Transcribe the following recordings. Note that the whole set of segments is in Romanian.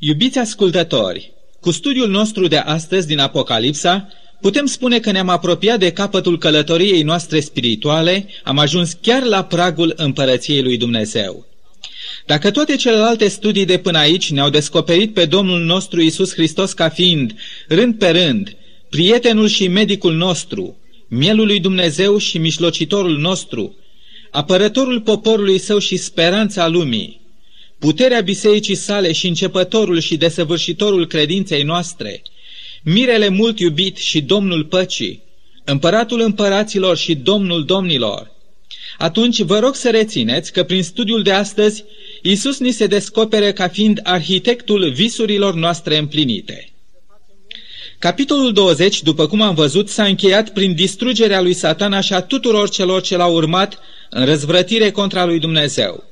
Iubiți ascultători, cu studiul nostru de astăzi din Apocalipsa, putem spune că ne-am apropiat de capătul călătoriei noastre spirituale, am ajuns chiar la pragul împărăției lui Dumnezeu. Dacă toate celelalte studii de până aici ne-au descoperit pe Domnul nostru Isus Hristos ca fiind, rând pe rând, prietenul și medicul nostru, mielul lui Dumnezeu și mișlocitorul nostru, apărătorul poporului său și speranța lumii, puterea bisericii sale și începătorul și desăvârșitorul credinței noastre, mirele mult iubit și Domnul păcii, împăratul împăraților și Domnul domnilor, atunci vă rog să rețineți că prin studiul de astăzi Isus ni se descopere ca fiind arhitectul visurilor noastre împlinite. Capitolul 20, după cum am văzut, s-a încheiat prin distrugerea lui satana și a tuturor celor ce l-au urmat în răzvrătire contra lui Dumnezeu.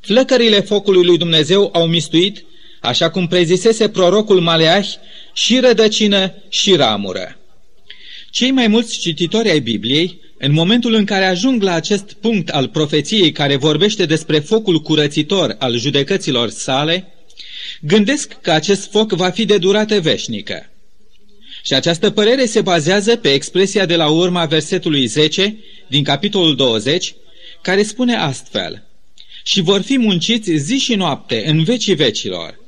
Flăcările focului lui Dumnezeu au mistuit, așa cum prezisese prorocul Maleah, și rădăcină și ramură. Cei mai mulți cititori ai Bibliei, în momentul în care ajung la acest punct al profeției care vorbește despre focul curățitor al judecăților sale, gândesc că acest foc va fi de durată veșnică. Și această părere se bazează pe expresia de la urma versetului 10 din capitolul 20, care spune astfel – și vor fi munciți zi și noapte în vecii vecilor.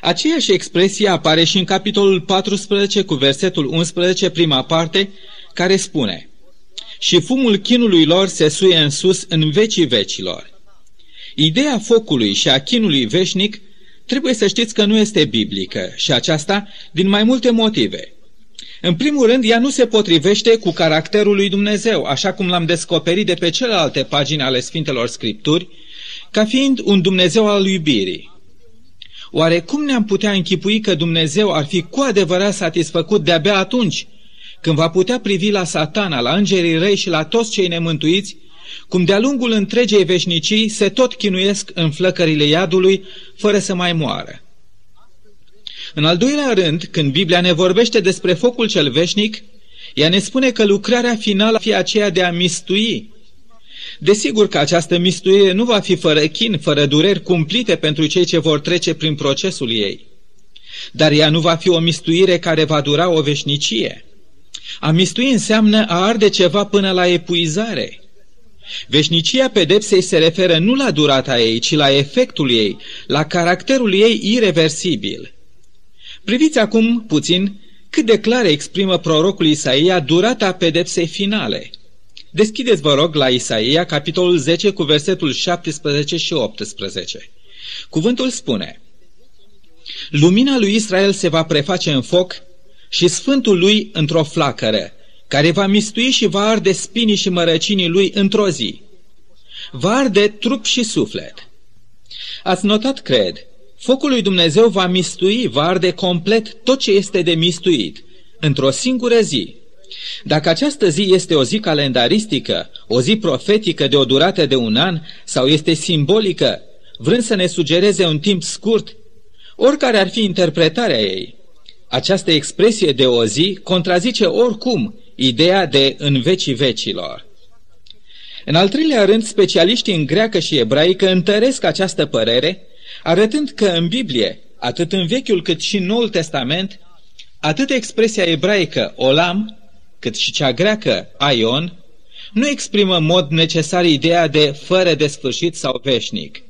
Aceeași expresie apare și în capitolul 14 cu versetul 11, prima parte, care spune Și fumul chinului lor se suie în sus în vecii vecilor. Ideea focului și a chinului veșnic trebuie să știți că nu este biblică și aceasta din mai multe motive. În primul rând, ea nu se potrivește cu caracterul lui Dumnezeu, așa cum l-am descoperit de pe celelalte pagini ale Sfintelor Scripturi, ca fiind un Dumnezeu al iubirii. Oare cum ne-am putea închipui că Dumnezeu ar fi cu adevărat satisfăcut de-abia atunci când va putea privi la satana, la îngerii răi și la toți cei nemântuiți, cum de-a lungul întregei veșnicii se tot chinuiesc în flăcările iadului, fără să mai moară. În al doilea rând, când Biblia ne vorbește despre focul cel veșnic, ea ne spune că lucrarea finală fie aceea de a mistui, Desigur că această mistuire nu va fi fără chin, fără dureri cumplite pentru cei ce vor trece prin procesul ei. Dar ea nu va fi o mistuire care va dura o veșnicie. A mistui înseamnă a arde ceva până la epuizare. Veșnicia pedepsei se referă nu la durata ei, ci la efectul ei, la caracterul ei irreversibil. Priviți acum puțin cât de clar exprimă prorocul Isaia durata pedepsei finale – Deschideți, vă rog, la Isaia, capitolul 10, cu versetul 17 și 18. Cuvântul spune, Lumina lui Israel se va preface în foc și sfântul lui într-o flacără, care va mistui și va arde spinii și mărăcinii lui într-o zi. Va arde trup și suflet. Ați notat, cred, focul lui Dumnezeu va mistui, va arde complet tot ce este de mistuit, într-o singură zi, dacă această zi este o zi calendaristică, o zi profetică de o durată de un an, sau este simbolică, vrând să ne sugereze un timp scurt, oricare ar fi interpretarea ei, această expresie de o zi contrazice oricum ideea de în vecii vecilor. În al treilea rând, specialiștii în greacă și ebraică întăresc această părere, arătând că în Biblie, atât în Vechiul cât și în Noul Testament, atât expresia ebraică olam, cât și cea greacă, aion, nu exprimă în mod necesar ideea de fără de sfârșit sau veșnic.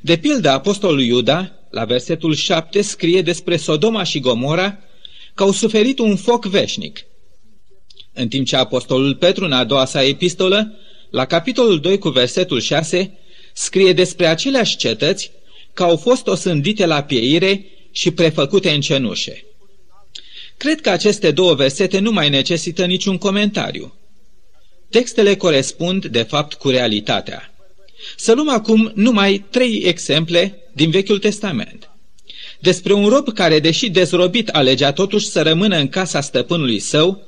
De pildă, apostolul Iuda, la versetul 7, scrie despre Sodoma și Gomora că au suferit un foc veșnic. În timp ce apostolul Petru, în a doua sa epistolă, la capitolul 2 cu versetul 6, scrie despre aceleași cetăți că au fost osândite la pieire și prefăcute în cenușe. Cred că aceste două versete nu mai necesită niciun comentariu. Textele corespund, de fapt, cu realitatea. Să luăm acum numai trei exemple din Vechiul Testament. Despre un rob care, deși dezrobit, alegea totuși să rămână în casa stăpânului său,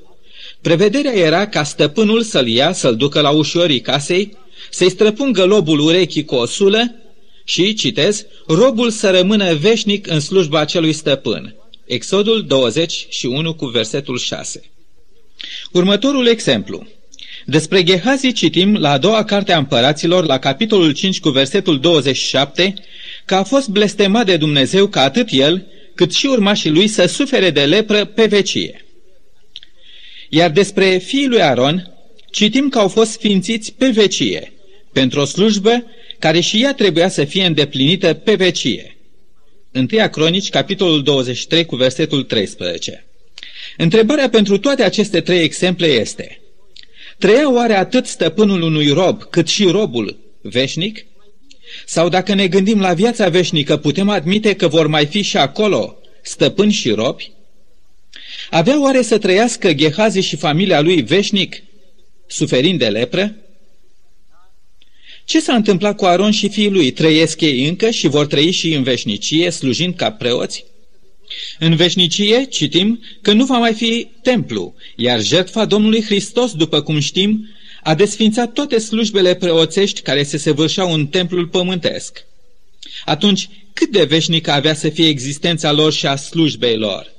prevederea era ca stăpânul să-l ia, să-l ducă la ușorii casei, să-i străpungă lobul urechii cu o sulă și, citez, robul să rămână veșnic în slujba acelui stăpân. Exodul 21 cu versetul 6. Următorul exemplu. Despre Gehazi citim la a doua carte a împăraților, la capitolul 5 cu versetul 27, că a fost blestemat de Dumnezeu ca atât el, cât și urmașii lui să sufere de lepră pe vecie. Iar despre fiii lui Aron, citim că au fost sfințiți pe vecie, pentru o slujbă care și ea trebuia să fie îndeplinită pe vecie. 1 Cronici, capitolul 23, cu versetul 13. Întrebarea pentru toate aceste trei exemple este, trăia oare atât stăpânul unui rob, cât și robul veșnic? Sau dacă ne gândim la viața veșnică, putem admite că vor mai fi și acolo stăpâni și robi? Avea oare să trăiască Gehazi și familia lui veșnic, suferind de lepră? Ce s-a întâmplat cu Aron și fiii lui? Trăiesc ei încă și vor trăi și în veșnicie, slujind ca preoți? În veșnicie citim că nu va mai fi templu, iar jertfa Domnului Hristos, după cum știm, a desfințat toate slujbele preoțești care se săvârșeau în templul pământesc. Atunci, cât de veșnică avea să fie existența lor și a slujbei lor?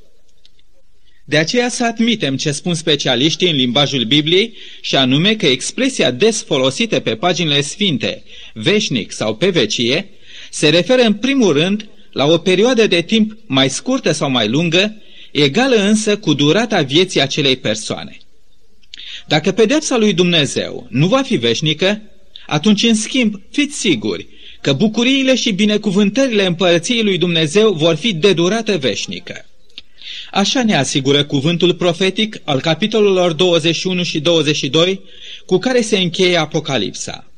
De aceea să admitem ce spun specialiștii în limbajul Bibliei și anume că expresia des folosită pe paginile sfinte, veșnic sau pe vecie, se referă în primul rând la o perioadă de timp mai scurtă sau mai lungă, egală însă cu durata vieții acelei persoane. Dacă pedepsa lui Dumnezeu nu va fi veșnică, atunci, în schimb, fiți siguri că bucuriile și binecuvântările împărăției lui Dumnezeu vor fi de durată veșnică. Așa ne asigură cuvântul profetic al capitolelor 21 și 22 cu care se încheie Apocalipsa.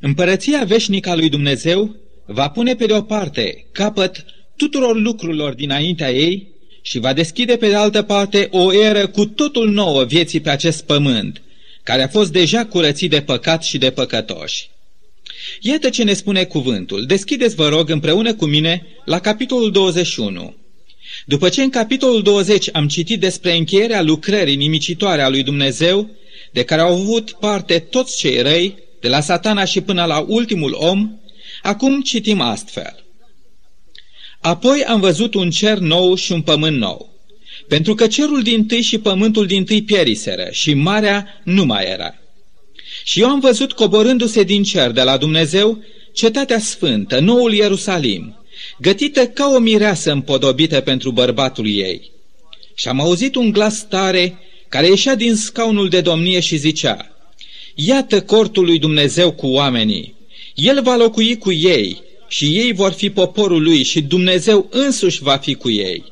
Împărăția veșnică a lui Dumnezeu va pune pe de o parte capăt tuturor lucrurilor dinaintea ei și va deschide pe de altă parte o eră cu totul nouă vieții pe acest pământ, care a fost deja curățit de păcat și de păcătoși. Iată ce ne spune cuvântul. Deschideți, vă rog, împreună cu mine la capitolul 21. După ce în capitolul 20 am citit despre încheierea lucrării nimicitoare a lui Dumnezeu, de care au avut parte toți cei răi, de la satana și până la ultimul om, acum citim astfel. Apoi am văzut un cer nou și un pământ nou, pentru că cerul din tâi și pământul din tâi pieriseră și marea nu mai era. Și eu am văzut coborându-se din cer de la Dumnezeu cetatea sfântă, noul Ierusalim, gătită ca o mireasă împodobită pentru bărbatul ei. Și am auzit un glas tare care ieșea din scaunul de domnie și zicea, Iată cortul lui Dumnezeu cu oamenii, El va locui cu ei și ei vor fi poporul lui și Dumnezeu însuși va fi cu ei.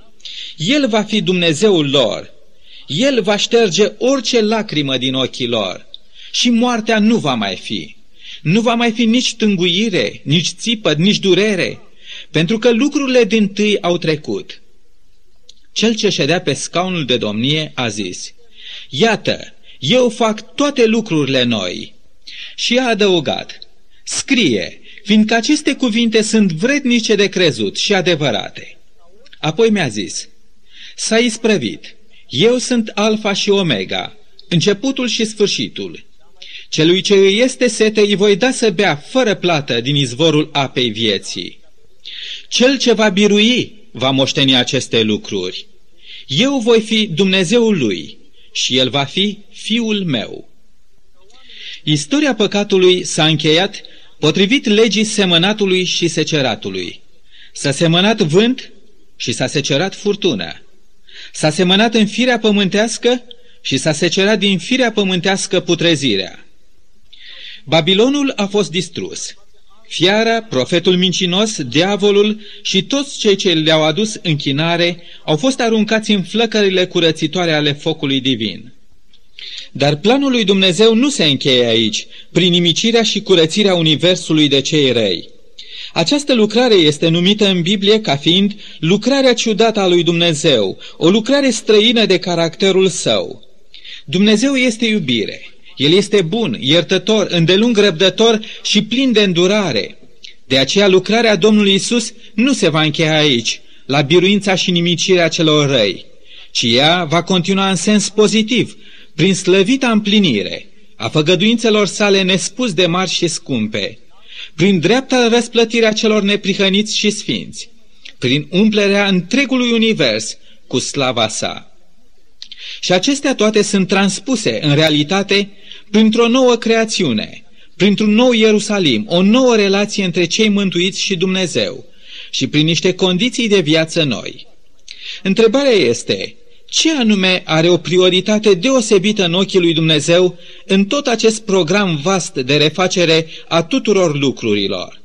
El va fi Dumnezeul lor. El va șterge orice lacrimă din ochii lor și moartea nu va mai fi. Nu va mai fi nici tânguire, nici țipăt, nici durere, pentru că lucrurile din tâi au trecut. Cel ce ședea pe scaunul de domnie a zis, Iată, eu fac toate lucrurile noi. Și a adăugat, Scrie, fiindcă aceste cuvinte sunt vrednice de crezut și adevărate. Apoi mi-a zis, S-a isprăvit, eu sunt Alfa și Omega, începutul și sfârșitul. Celui ce îi este sete îi voi da să bea fără plată din izvorul apei vieții. Cel ce va birui va moșteni aceste lucruri. Eu voi fi Dumnezeul lui și el va fi fiul meu. Istoria păcatului s-a încheiat potrivit legii semănatului și seceratului. S-a semănat vânt și s-a secerat furtună. S-a semănat în firea pământească și s-a secerat din firea pământească putrezirea. Babilonul a fost distrus. Fiara, profetul mincinos, diavolul și toți cei ce le-au adus închinare au fost aruncați în flăcările curățitoare ale focului divin. Dar planul lui Dumnezeu nu se încheie aici, prin nimicirea și curățirea universului de cei răi. Această lucrare este numită în Biblie ca fiind lucrarea ciudată a lui Dumnezeu, o lucrare străină de caracterul său. Dumnezeu este iubire. El este bun, iertător, îndelung răbdător și plin de îndurare. De aceea lucrarea Domnului Isus nu se va încheia aici, la biruința și nimicirea celor răi, ci ea va continua în sens pozitiv, prin slăvita împlinire a făgăduințelor sale nespus de mari și scumpe, prin dreapta răsplătirea celor neprihăniți și sfinți, prin umplerea întregului univers cu slava sa. Și acestea toate sunt transpuse în realitate printr-o nouă creațiune, printr-un nou Ierusalim, o nouă relație între cei mântuiți și Dumnezeu și prin niște condiții de viață noi. Întrebarea este, ce anume are o prioritate deosebită în ochii lui Dumnezeu în tot acest program vast de refacere a tuturor lucrurilor?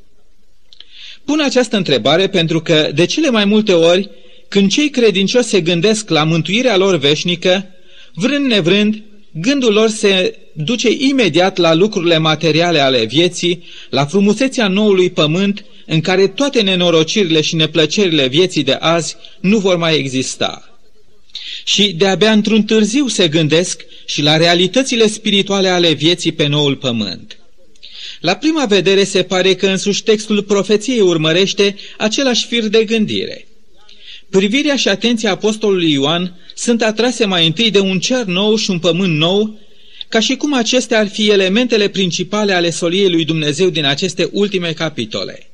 Pun această întrebare pentru că, de cele mai multe ori, când cei credincioși se gândesc la mântuirea lor veșnică, vrând nevrând, gândul lor se duce imediat la lucrurile materiale ale vieții, la frumusețea noului pământ, în care toate nenorocirile și neplăcerile vieții de azi nu vor mai exista și de-abia într-un târziu se gândesc și la realitățile spirituale ale vieții pe noul pământ. La prima vedere se pare că însuși textul profeției urmărește același fir de gândire. Privirea și atenția apostolului Ioan sunt atrase mai întâi de un cer nou și un pământ nou, ca și cum acestea ar fi elementele principale ale soliei lui Dumnezeu din aceste ultime capitole.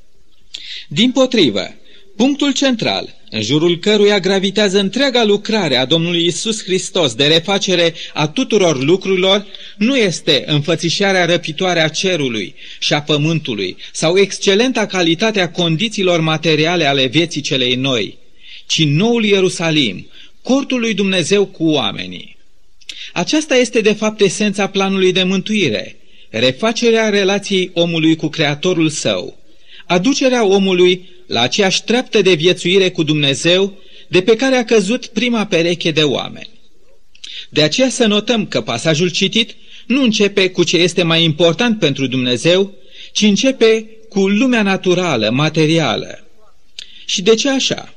Din potrivă, punctul central în jurul căruia gravitează întreaga lucrare a Domnului Isus Hristos de refacere a tuturor lucrurilor, nu este înfățișarea răpitoare a cerului și a pământului sau excelenta calitatea condițiilor materiale ale vieții celei noi, ci noul Ierusalim, cortul lui Dumnezeu cu oamenii. Aceasta este de fapt esența planului de mântuire, refacerea relației omului cu Creatorul său, aducerea omului la aceeași treaptă de viețuire cu Dumnezeu de pe care a căzut prima pereche de oameni. De aceea să notăm că pasajul citit nu începe cu ce este mai important pentru Dumnezeu, ci începe cu lumea naturală, materială. Și de ce așa?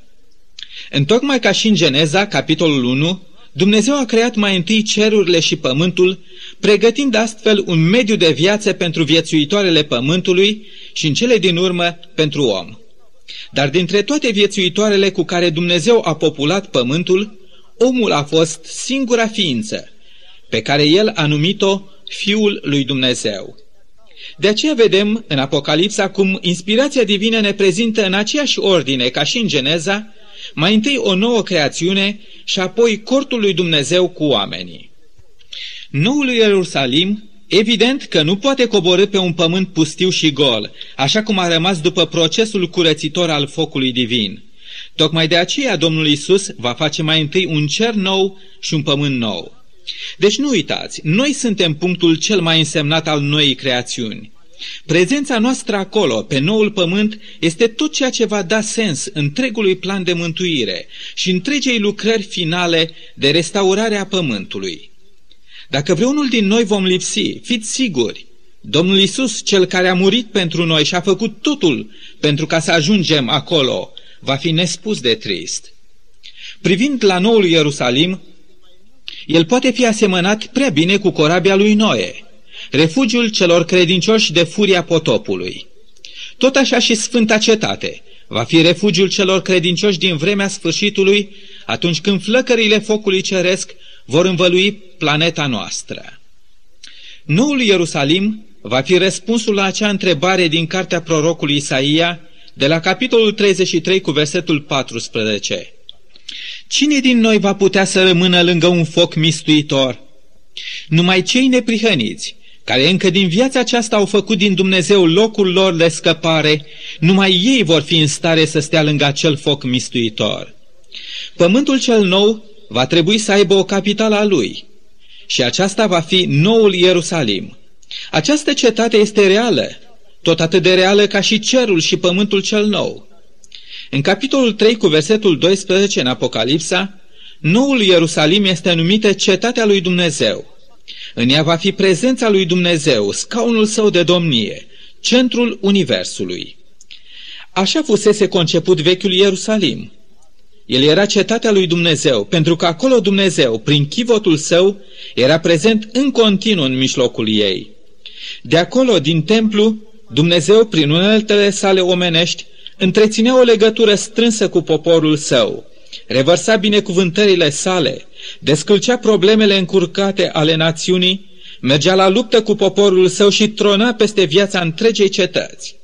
Întocmai ca și în Geneza, capitolul 1, Dumnezeu a creat mai întâi cerurile și pământul, pregătind astfel un mediu de viață pentru viețuitoarele pământului și în cele din urmă pentru om. Dar dintre toate viețuitoarele cu care Dumnezeu a populat pământul, omul a fost singura ființă pe care el a numit-o Fiul lui Dumnezeu. De aceea vedem în Apocalipsa cum inspirația divină ne prezintă în aceeași ordine ca și în Geneza, mai întâi o nouă creațiune și apoi cortul lui Dumnezeu cu oamenii. Noul Ierusalim Evident că nu poate coborâ pe un pământ pustiu și gol, așa cum a rămas după procesul curățitor al focului divin. Tocmai de aceea Domnul Isus va face mai întâi un cer nou și un pământ nou. Deci nu uitați, noi suntem punctul cel mai însemnat al noii creațiuni. Prezența noastră acolo, pe noul pământ, este tot ceea ce va da sens întregului plan de mântuire și întregei lucrări finale de restaurare a pământului. Dacă vreunul din noi vom lipsi, fiți siguri, Domnul Isus, cel care a murit pentru noi și a făcut totul pentru ca să ajungem acolo, va fi nespus de trist. Privind la noul Ierusalim, el poate fi asemănat prea bine cu corabia lui Noe, refugiul celor credincioși de furia potopului. Tot așa și Sfânta Cetate va fi refugiul celor credincioși din vremea sfârșitului, atunci când flăcările focului ceresc vor învălui planeta noastră. Noul Ierusalim va fi răspunsul la acea întrebare din cartea prorocului Isaia, de la capitolul 33 cu versetul 14. Cine din noi va putea să rămână lângă un foc mistuitor? Numai cei neprihăniți, care încă din viața aceasta au făcut din Dumnezeu locul lor de scăpare, numai ei vor fi în stare să stea lângă acel foc mistuitor. Pământul cel nou va trebui să aibă o capitală a lui și aceasta va fi noul Ierusalim. Această cetate este reală, tot atât de reală ca și cerul și pământul cel nou. În capitolul 3 cu versetul 12 în Apocalipsa, noul Ierusalim este numită cetatea lui Dumnezeu. În ea va fi prezența lui Dumnezeu, scaunul său de domnie, centrul universului. Așa fusese conceput vechiul Ierusalim, el era cetatea lui Dumnezeu, pentru că acolo Dumnezeu, prin chivotul său, era prezent în continuu în mijlocul ei. De acolo, din templu, Dumnezeu, prin uneltele sale omenești, întreținea o legătură strânsă cu poporul său, revărsa binecuvântările sale, descălcea problemele încurcate ale națiunii, mergea la luptă cu poporul său și trona peste viața întregei cetăți.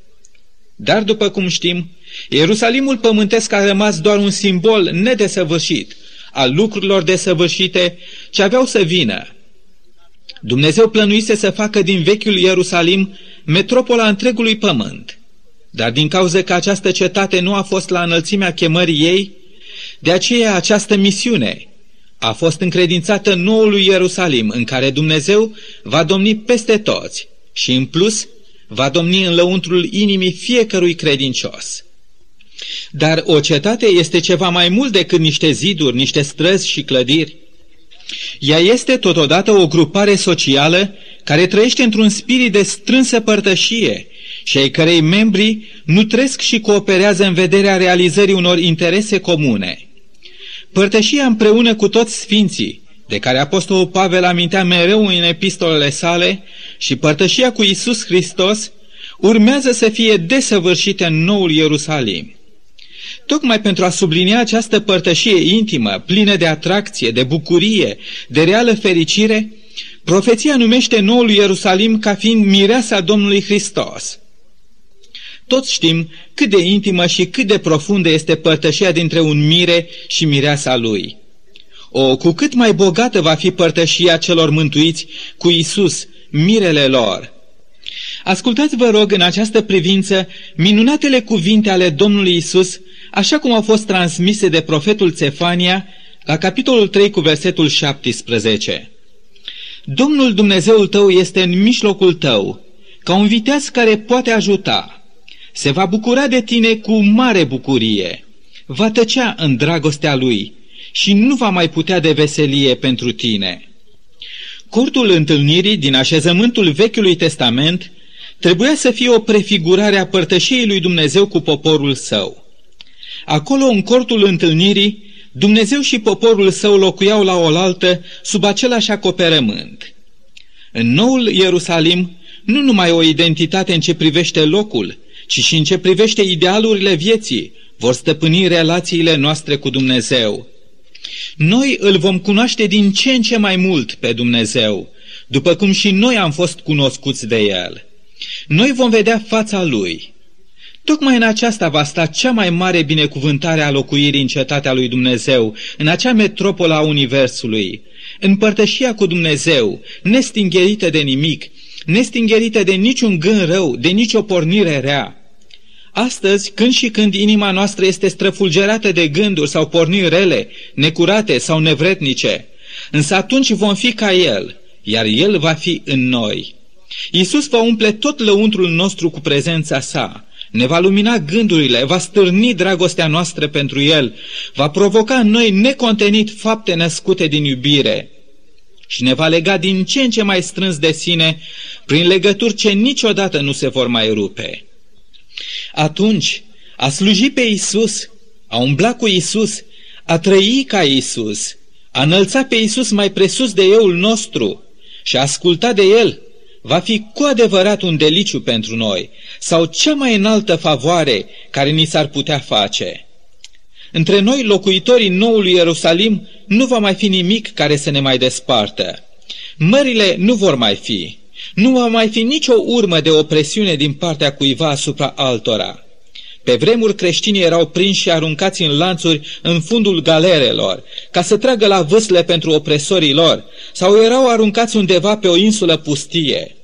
Dar, după cum știm, Ierusalimul pământesc a rămas doar un simbol nedesăvârșit al lucrurilor desăvârșite ce aveau să vină. Dumnezeu plănuise să facă din vechiul Ierusalim metropola întregului pământ. Dar din cauza că această cetate nu a fost la înălțimea chemării ei, de aceea această misiune a fost încredințată noului Ierusalim, în care Dumnezeu va domni peste toți și, în plus, va domni în lăuntrul inimii fiecărui credincios. Dar o cetate este ceva mai mult decât niște ziduri, niște străzi și clădiri. Ea este totodată o grupare socială care trăiește într-un spirit de strânsă părtășie și ai cărei membri nutresc și cooperează în vederea realizării unor interese comune. Părtășia împreună cu toți sfinții, de care Apostolul Pavel amintea mereu în epistolele sale, și părtășia cu Isus Hristos, urmează să fie desăvârșite în noul Ierusalim. Tocmai pentru a sublinia această părtășie intimă, plină de atracție, de bucurie, de reală fericire, profeția numește noul Ierusalim ca fiind mireasa Domnului Hristos. Toți știm cât de intimă și cât de profundă este părtășia dintre un mire și mireasa lui. O, cu cât mai bogată va fi părtășia celor mântuiți cu Isus, mirele lor. Ascultați, vă rog, în această privință, minunatele cuvinte ale Domnului Isus, așa cum au fost transmise de profetul Țefania la capitolul 3 cu versetul 17. Domnul Dumnezeul tău este în mijlocul tău, ca un viteaz care poate ajuta. Se va bucura de tine cu mare bucurie. Va tăcea în dragostea lui și nu va mai putea de veselie pentru tine. Cortul întâlnirii din așezământul Vechiului Testament trebuia să fie o prefigurare a părtășiei lui Dumnezeu cu poporul său. Acolo, în cortul întâlnirii, Dumnezeu și poporul său locuiau la oaltă sub același acoperământ. În noul Ierusalim, nu numai o identitate în ce privește locul, ci și în ce privește idealurile vieții, vor stăpâni relațiile noastre cu Dumnezeu. Noi îl vom cunoaște din ce în ce mai mult pe Dumnezeu, după cum și noi am fost cunoscuți de El. Noi vom vedea fața Lui. Tocmai în aceasta va sta cea mai mare binecuvântare a locuirii în cetatea lui Dumnezeu, în acea metropolă a Universului, în părtășia cu Dumnezeu, nestingherită de nimic, nestingherită de niciun gând rău, de nicio pornire rea. Astăzi, când și când inima noastră este străfulgerată de gânduri sau porniri rele, necurate sau nevretnice, însă atunci vom fi ca El, iar El va fi în noi. Iisus va umple tot lăuntrul nostru cu prezența sa, ne va lumina gândurile, va stârni dragostea noastră pentru El, va provoca în noi necontenit fapte născute din iubire și ne va lega din ce în ce mai strâns de sine prin legături ce niciodată nu se vor mai rupe. Atunci, a sluji pe Isus, a umbla cu Isus, a trăi ca Isus, a înălța pe Isus mai presus de euul nostru și a asculta de El, va fi cu adevărat un deliciu pentru noi sau cea mai înaltă favoare care ni s-ar putea face. Între noi, locuitorii noului Ierusalim, nu va mai fi nimic care să ne mai despartă. Mările nu vor mai fi. Nu va mai fi nicio urmă de opresiune din partea cuiva asupra altora. Pe vremuri creștinii erau prinși și aruncați în lanțuri în fundul galerelor, ca să tragă la vâsle pentru opresorii lor, sau erau aruncați undeva pe o insulă pustie.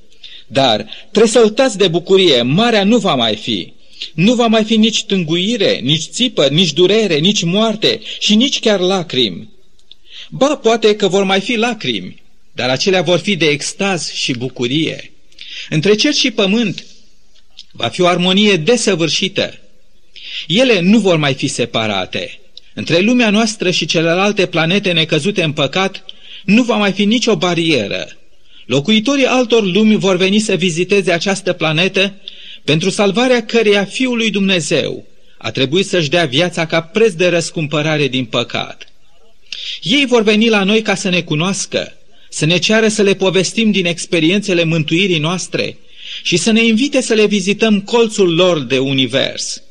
Dar, tresăltați de bucurie, marea nu va mai fi. Nu va mai fi nici tânguire, nici țipă, nici durere, nici moarte și nici chiar lacrimi. Ba, poate că vor mai fi lacrimi, dar acelea vor fi de extaz și bucurie. Între cer și pământ va fi o armonie desăvârșită. Ele nu vor mai fi separate. Între lumea noastră și celelalte planete necăzute în păcat nu va mai fi nicio barieră. Locuitorii altor lumi vor veni să viziteze această planetă pentru salvarea căreia Fiul Dumnezeu a trebuit să-și dea viața ca preț de răscumpărare din păcat. Ei vor veni la noi ca să ne cunoască, să ne ceară să le povestim din experiențele mântuirii noastre și să ne invite să le vizităm colțul lor de univers.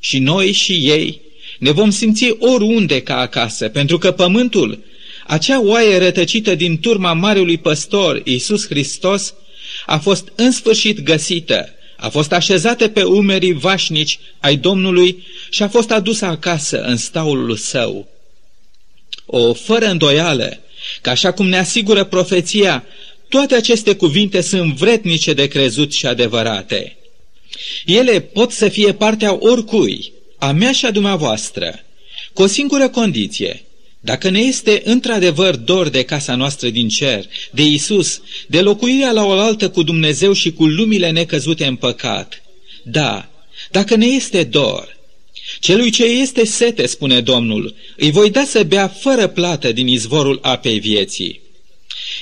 Și noi și ei ne vom simți oriunde ca acasă, pentru că pământul, acea oaie rătăcită din turma Marelui Păstor, Iisus Hristos, a fost în sfârșit găsită, a fost așezată pe umerii vașnici ai Domnului și a fost adusă acasă în staulul său. O, fără îndoială, că așa cum ne asigură profeția, toate aceste cuvinte sunt vretnice de crezut și adevărate. Ele pot să fie partea oricui, a mea și a dumneavoastră, cu o singură condiție. Dacă ne este într-adevăr dor de casa noastră din cer, de Isus, de locuirea la oaltă cu Dumnezeu și cu lumile necăzute în păcat, da, dacă ne este dor, celui ce este sete, spune Domnul, îi voi da să bea fără plată din izvorul apei vieții.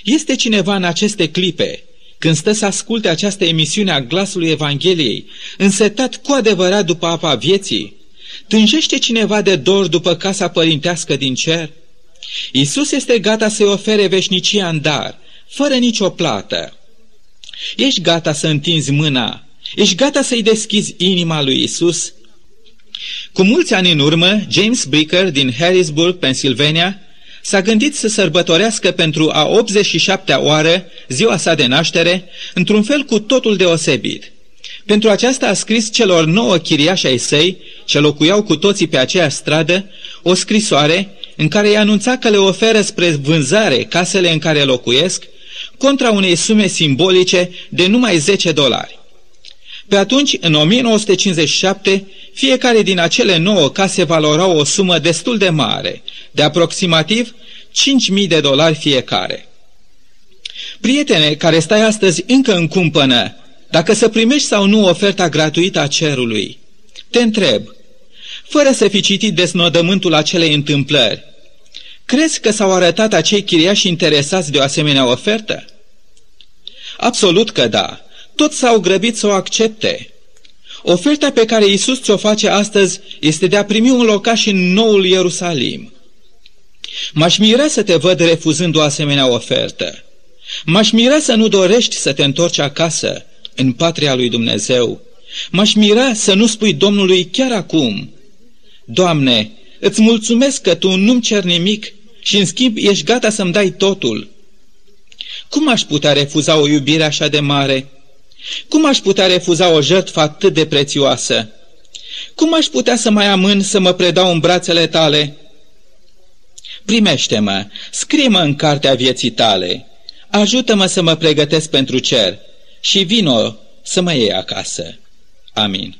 Este cineva în aceste clipe, când stă să asculte această emisiune a glasului Evangheliei, însetat cu adevărat după apa vieții? Tânjește cineva de dor după casa părintească din cer? Isus este gata să-i ofere veșnicia în dar, fără nicio plată. Ești gata să întinzi mâna? Ești gata să-i deschizi inima lui Isus? Cu mulți ani în urmă, James Bricker din Harrisburg, Pennsylvania, s-a gândit să sărbătorească pentru a 87-a oară ziua sa de naștere, într-un fel cu totul deosebit. Pentru aceasta a scris celor nouă chiriași ai săi, ce locuiau cu toții pe aceeași stradă, o scrisoare în care îi anunța că le oferă spre vânzare casele în care locuiesc, contra unei sume simbolice de numai 10 dolari. Pe atunci, în 1957, fiecare din acele nouă case valorau o sumă destul de mare, de aproximativ 5.000 de dolari fiecare. Prietene care stai astăzi încă în cumpănă, dacă să primești sau nu oferta gratuită a cerului, te întreb, fără să fi citit desnodământul acelei întâmplări, crezi că s-au arătat acei chiriași interesați de o asemenea ofertă? Absolut că da. Toți s-au grăbit să o accepte. Oferta pe care Isus ți-o face astăzi este de a primi un locaș în noul Ierusalim. M-aș mira să te văd refuzând o asemenea ofertă. M-aș mira să nu dorești să te întorci acasă, în patria lui Dumnezeu. M-aș mira să nu spui Domnului chiar acum, Doamne, îți mulțumesc că Tu nu-mi cer nimic și în schimb ești gata să-mi dai totul. Cum aș putea refuza o iubire așa de mare? Cum aș putea refuza o jertfă atât de prețioasă? Cum aș putea să mai amân să mă predau în brațele tale? Primește-mă, scrie-mă în cartea vieții tale, ajută-mă să mă pregătesc pentru cer și vino să mă iei acasă. Amin.